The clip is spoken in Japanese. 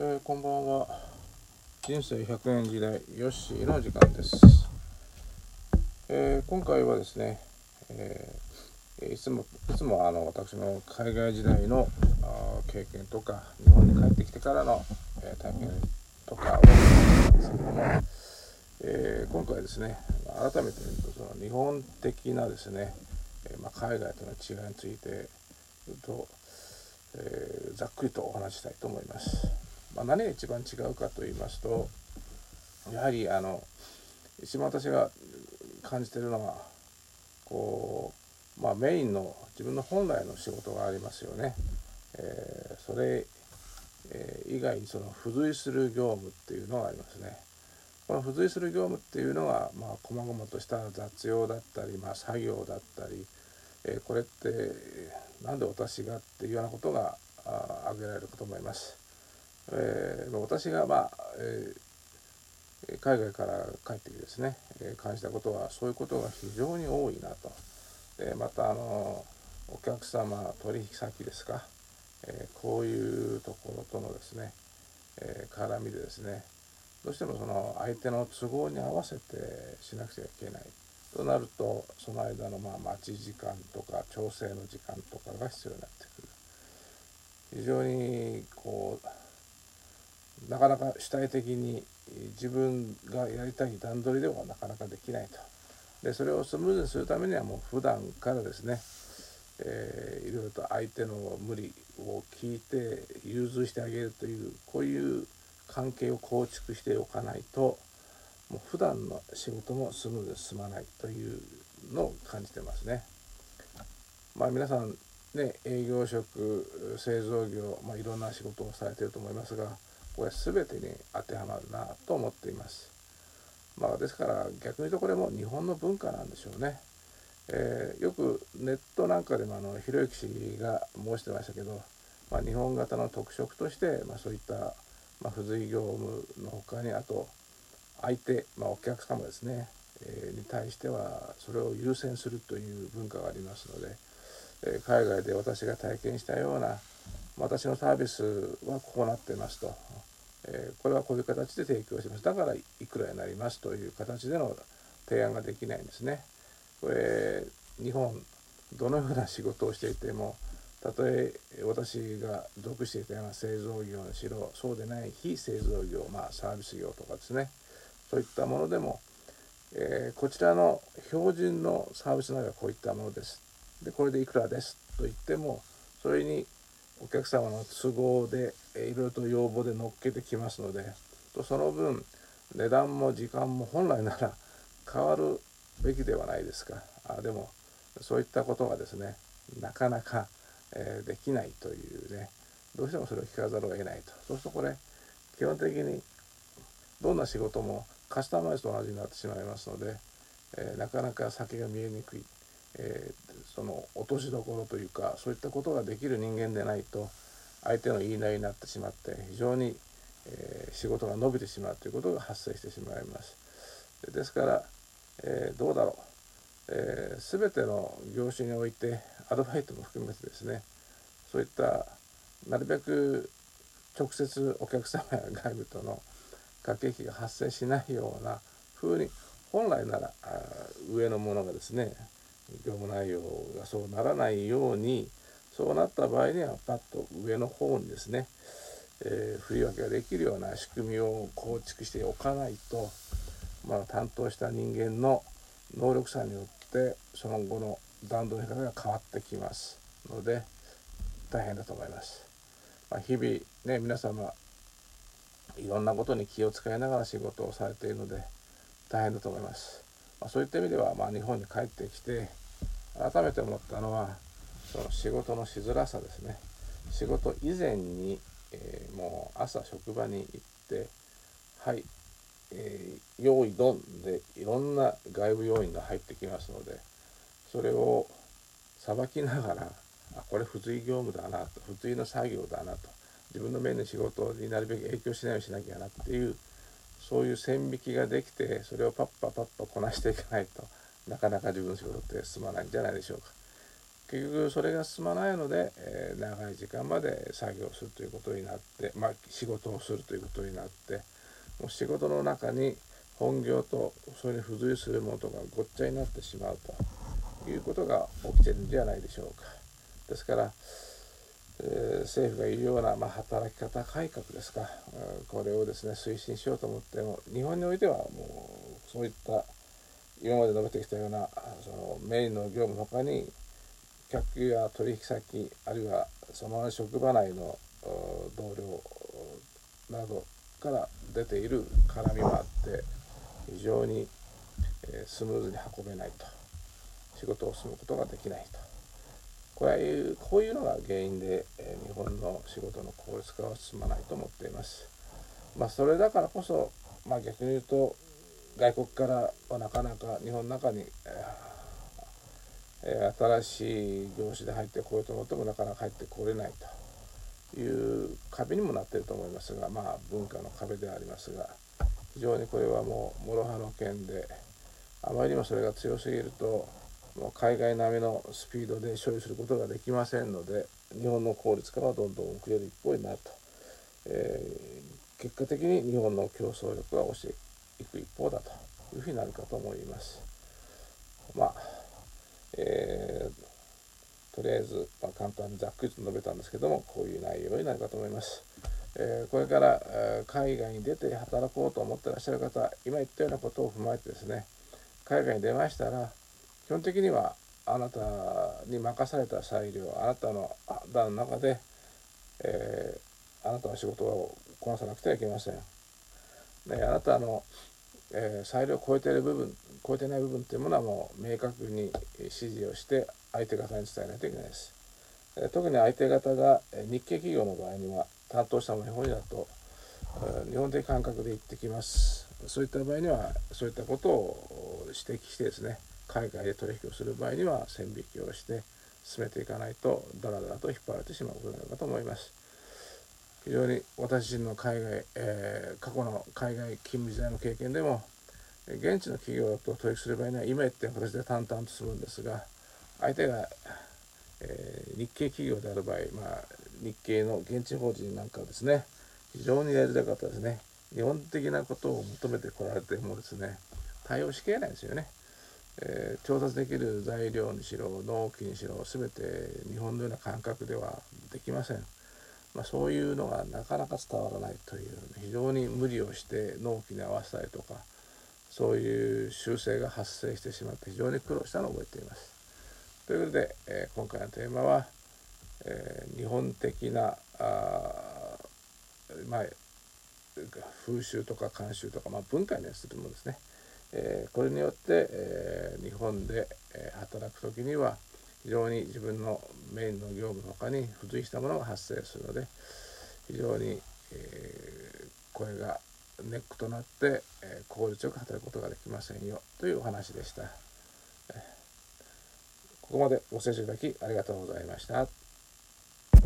えー、こんばんは人生100年時代ヨッシーの時間です、えー、今回はですね、えー、いつもいつもあの私の海外時代の経験とか日本に帰ってきてからの、え体験とかをんですけども、え今回ですね改めて見るとその日本的なですね、えまあ、海外との違いについてと、えざっくりとお話したいと思います。まあ、何が一番違うかと言いますとやはりあの一番私が感じてるのはこう、まあ、メインの自分の本来の仕事がありますよね。えー、それ、以外にその付随する業務っていうのがありますね。この付随する業務っていうのは、まあ、細々とした雑用だったり、まあ、作業だったり、えー、これって何で私がっていうようなことが挙げられるかと思います。えー、私が、まあえー、海外から帰ってきてですね、えー、感じたことはそういうことが非常に多いなと。でまたあのお客様取引先ですか、えこういうところとのですね、え絡みでですねどうしてもその相手の都合に合わせてしなくちゃいけないとなるとその間のまあ待ち時間とか調整の時間とかが必要になってくる非常にこうなかなか主体的に自分がやりたい段取りではなかなかできないと。でそれをスムーズにするためにはもう普段からですね、えー、いろいろと相手の無理を聞いて融通してあげるというこういう関係を構築しておかないともう普段の仕事もスムーズに進まないというのを感じてますね。まあ皆さんね営業職製造業、まあ、いろんな仕事をされてると思いますがこれ全てに当てはまるなと思っています。まあ、ですから逆に言うとこれも日本の文化なんでしょうね。えー、よくネットなんかでもあのひろゆき氏が申してましたけど、まあ、日本型の特色として、まあ、そういった、まあ、付随業務のほかにあと相手、まあ、お客様ですね、えー、に対してはそれを優先するという文化がありますので、えー、海外で私が体験したような私のサービスはこうなってますと。えこれはこういう形で提供します。だからいくらになりますという形での提案ができないんですね。これ日本どのような仕事をしていてもたとえ私が属していたような製造業にしろそうでない非製造業、まあ、サービス業とかですね。そういったものでも、えー、こちらの標準のサービス内容はこういったものです。でこれでいくらですと言ってもそれにお客様の都合でいろいろと要望で乗っけてきますのでその分値段も時間も本来なら変わるべきではないですか。あでもそういったことがですねなかなか、えー、できないというね。どうしてもそれを聞かざるを得ないと。そうするとこれ基本的にどんな仕事もカスタマイズと同じになってしまいますので、えー、なかなか先が見えにくい。えー、その落としどころというかそういったことができる人間でないと相手の言いなりになってしまって非常に、えー、仕事が伸びてしまうということが発生してしまいます。ですから、えー、どうだろう、えー、全ての業種においてアルバイトも含めてですねそういったなるべく直接お客様や外部との駆け引きが発生しないような風に本来なら上のものがですね業務内容がそうならないようにそうなった場合にはパッと上の方にですね、えー、振り分けができるような仕組みを構築しておかないと、まあ、担当した人間の能力差によってその後の段取り方が変わってきますので大変だと思います。まあ、日々ね皆様いろんなことに気を使いながら仕事をされているので大変だと思います。まあ、そういった意味では、まあ、日本に帰ってきて改めて思ったのはその仕事のしづらさですね。仕事以前に、えー、もう朝職場に行ってはい、えー、用意ドンでいろんな外部要因が入ってきますのでそれをさばきながらあこれ付随業務だなと付随の作業だなと自分の面の仕事になるべく影響しないようにしなきゃなっていうそういう線引きができてそれをパッパパッパこなしていかないとなかなか自分の仕事って進まないんじゃないでしょうか。結局それが進まないので、えー、長い時間まで作業するということになって、まあ、仕事をするということになってもう仕事の中に本業とそれに付随するものとがごっちゃになってしまうということが起きてるんじゃないでしょうか。ですから、政府が言うような、まあ、働き方改革ですか、これをですね推進しようと思っても日本においてはもうそういった今まで述べてきたようなそのメインの業務のほかに客や取引先あるいはその職場内の同僚などから出ている絡みもあって非常にスムーズに運べないと。仕事を進むことができないと。これはこういうのが原因でえ日本の仕事の効率化は進まないと思っています。まあ、それだからこそ、まあ、逆に言うと外国からはなかなか日本の中に、えー、新しい業種で入ってこようと思ってもなかなか入ってこれないという壁にもなってると思いますがまあ文化の壁でありますが非常にこれはもう諸刃の剣であまりにもそれが強すぎるともう海外並みのスピードで処理することができませんので日本の効率化はどんどん遅れる一方になると、えー、結果的に日本の競争力が落ちていく一方だというふうになるかと思います。まあえー、とりあえず、まあ、簡単にざっくりと述べたんですけどもこういう内容になるかと思います。えー、これから、え海外に出て働こうと思ってらっしゃる方今言ったようなことを踏まえてですね海外に出ましたら基本的にはあなたに任された裁量あなたの段の中で、えー、あなたの仕事をこなさなくてはいけません。ね、あなたの、えー、裁量を超えている部分超えてない部分っていうものはもう明確に指示をして相手方に伝えないといけないです。特に相手方が日系企業の場合には担当したも日本だと日本的感覚で言ってきます。そういった場合にはそういったことを指摘してですね海外で取引をする場合には線引きをして進めていかないとダラダラと引っ張られてしまうことになるかと思います。非常に私自身の海外、えー、過去の海外勤務時代の経験でも現地の企業と取引する場合には今言った形で淡々とするんですが相手が、えー、日系企業である場合、まあ、日系の現地法人なんかはですね非常にやりづらかったですね日本的なことを求めてこられてもですね対応しきれないですよね。えー、調達できる材料にしろ納期にしろ全て日本のような感覚ではできません、まあ、そういうのがなかなか伝わらないという非常に無理をして納期に合わせたりとかそういう修正が発生してしまって非常に苦労したのを覚えています。ということで、えー、今回のテーマは、えー、日本的なあ、まあ、風習とか慣習とか、まあ、文化にするものですねえー、これによって、えー、日本で、え働く時には非常に自分のメインの業務の他に付随したものが発生するので非常に、えこれがネックとなって、え効率よく働くことができませんよというお話でした。ここまでご清聴いただきありがとうございました。